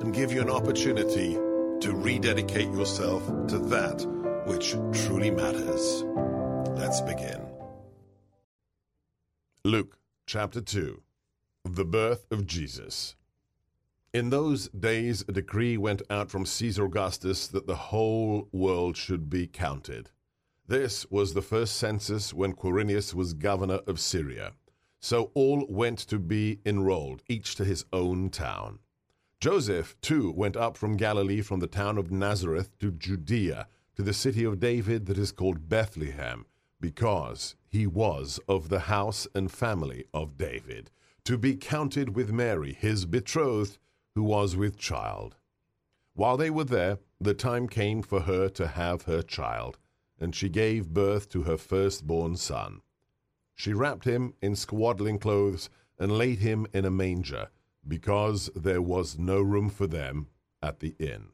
and give you an opportunity to rededicate yourself to that which truly matters. Let's begin. Luke chapter 2 The birth of Jesus. In those days, a decree went out from Caesar Augustus that the whole world should be counted. This was the first census when Quirinius was governor of Syria. So all went to be enrolled, each to his own town. Joseph, too, went up from Galilee, from the town of Nazareth to Judea, to the city of David that is called Bethlehem, because he was of the house and family of David, to be counted with Mary, his betrothed, who was with child. While they were there, the time came for her to have her child, and she gave birth to her firstborn son. She wrapped him in swaddling clothes and laid him in a manger because there was no room for them at the inn.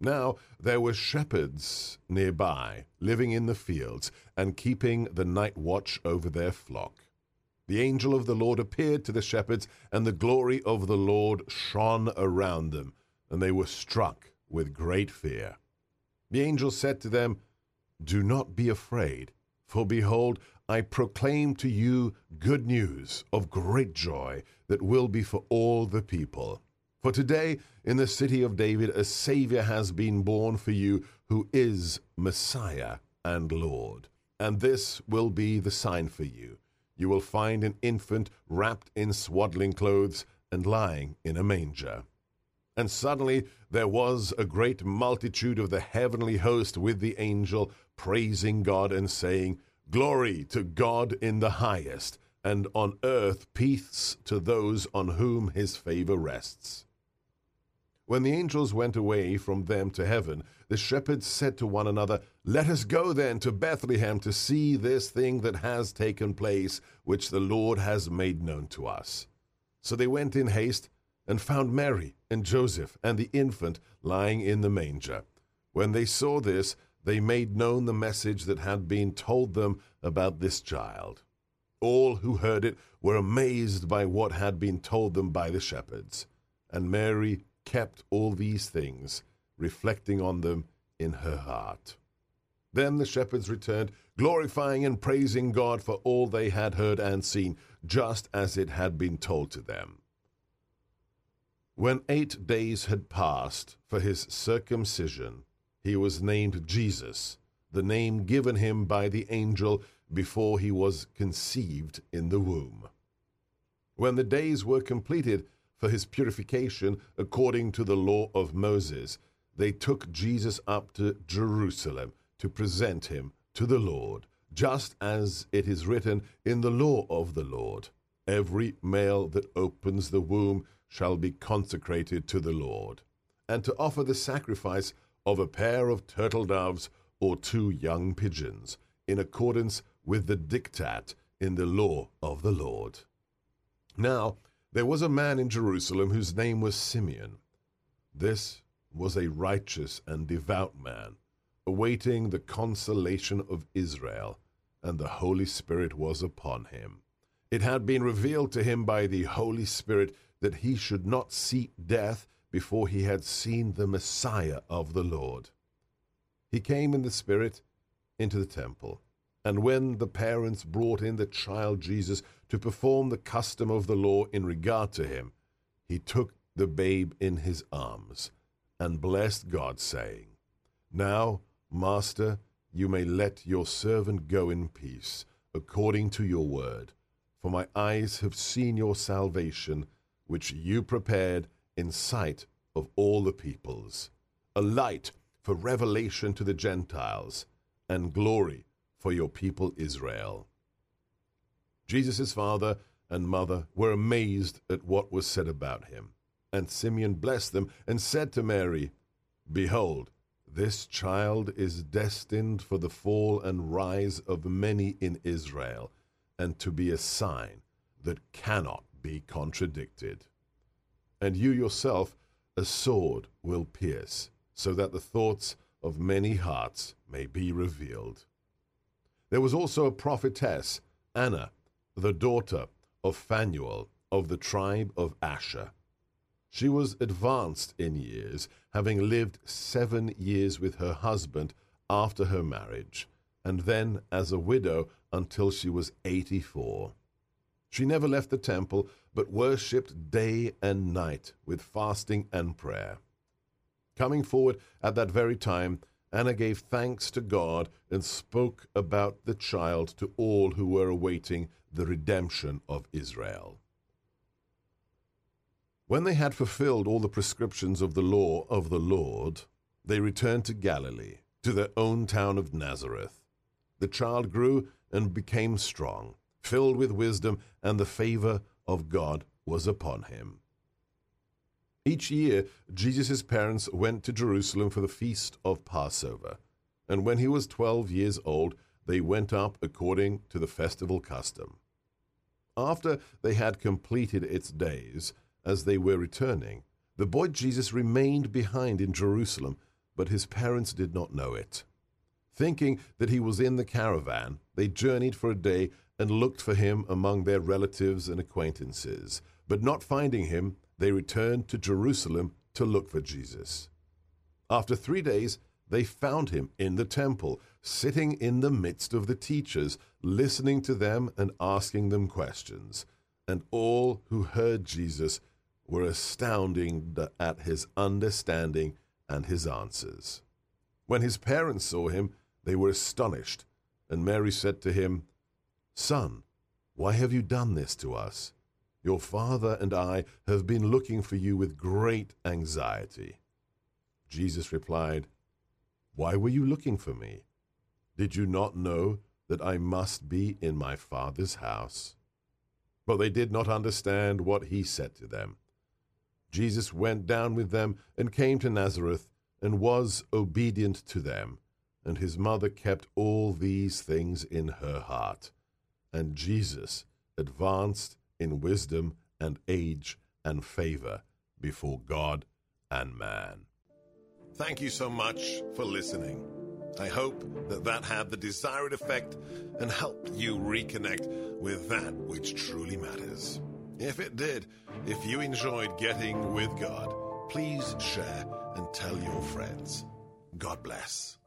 Now there were shepherds nearby, living in the fields, and keeping the night watch over their flock. The angel of the Lord appeared to the shepherds, and the glory of the Lord shone around them, and they were struck with great fear. The angel said to them, Do not be afraid, for behold, I proclaim to you good news of great joy that will be for all the people. For today, in the city of David, a Savior has been born for you, who is Messiah and Lord. And this will be the sign for you. You will find an infant wrapped in swaddling clothes and lying in a manger. And suddenly there was a great multitude of the heavenly host with the angel, praising God and saying, Glory to God in the highest, and on earth peace to those on whom his favor rests. When the angels went away from them to heaven, the shepherds said to one another, Let us go then to Bethlehem to see this thing that has taken place, which the Lord has made known to us. So they went in haste and found Mary and Joseph and the infant lying in the manger. When they saw this, they made known the message that had been told them about this child. All who heard it were amazed by what had been told them by the shepherds. And Mary kept all these things, reflecting on them in her heart. Then the shepherds returned, glorifying and praising God for all they had heard and seen, just as it had been told to them. When eight days had passed for his circumcision, he was named Jesus, the name given him by the angel before he was conceived in the womb. When the days were completed for his purification according to the law of Moses, they took Jesus up to Jerusalem to present him to the Lord, just as it is written in the law of the Lord. Every male that opens the womb shall be consecrated to the Lord, and to offer the sacrifice of a pair of turtle doves or two young pigeons, in accordance with the diktat in the law of the Lord. Now, there was a man in Jerusalem whose name was Simeon. This was a righteous and devout man, awaiting the consolation of Israel, and the Holy Spirit was upon him. It had been revealed to him by the Holy Spirit that he should not see death before he had seen the Messiah of the Lord. He came in the Spirit into the temple, and when the parents brought in the child Jesus to perform the custom of the law in regard to him, he took the babe in his arms and blessed God, saying, Now, Master, you may let your servant go in peace, according to your word. For my eyes have seen your salvation, which you prepared in sight of all the peoples, a light for revelation to the Gentiles, and glory for your people Israel. Jesus' father and mother were amazed at what was said about him. And Simeon blessed them and said to Mary, Behold, this child is destined for the fall and rise of many in Israel, and to be a sign that cannot be contradicted. And you yourself a sword will pierce, so that the thoughts of many hearts may be revealed. There was also a prophetess, Anna, the daughter of Phanuel of the tribe of Asher. She was advanced in years, having lived seven years with her husband after her marriage, and then as a widow until she was eighty four. She never left the temple, but worshipped day and night with fasting and prayer. Coming forward at that very time, Anna gave thanks to God and spoke about the child to all who were awaiting the redemption of Israel. When they had fulfilled all the prescriptions of the law of the Lord, they returned to Galilee, to their own town of Nazareth. The child grew and became strong, filled with wisdom, and the favor of God was upon him. Each year, Jesus' parents went to Jerusalem for the feast of Passover, and when he was twelve years old, they went up according to the festival custom. After they had completed its days, as they were returning, the boy Jesus remained behind in Jerusalem, but his parents did not know it. Thinking that he was in the caravan, they journeyed for a day and looked for him among their relatives and acquaintances. But not finding him, they returned to Jerusalem to look for Jesus. After three days, they found him in the temple, sitting in the midst of the teachers, listening to them and asking them questions. And all who heard Jesus were astounded at his understanding and his answers. When his parents saw him, they were astonished, and Mary said to him, Son, why have you done this to us? Your father and I have been looking for you with great anxiety. Jesus replied, Why were you looking for me? Did you not know that I must be in my Father's house? But they did not understand what he said to them. Jesus went down with them and came to Nazareth and was obedient to them. And his mother kept all these things in her heart. And Jesus advanced in wisdom and age and favor before God and man. Thank you so much for listening. I hope that that had the desired effect and helped you reconnect with that which truly matters. If it did, if you enjoyed getting with God, please share and tell your friends. God bless.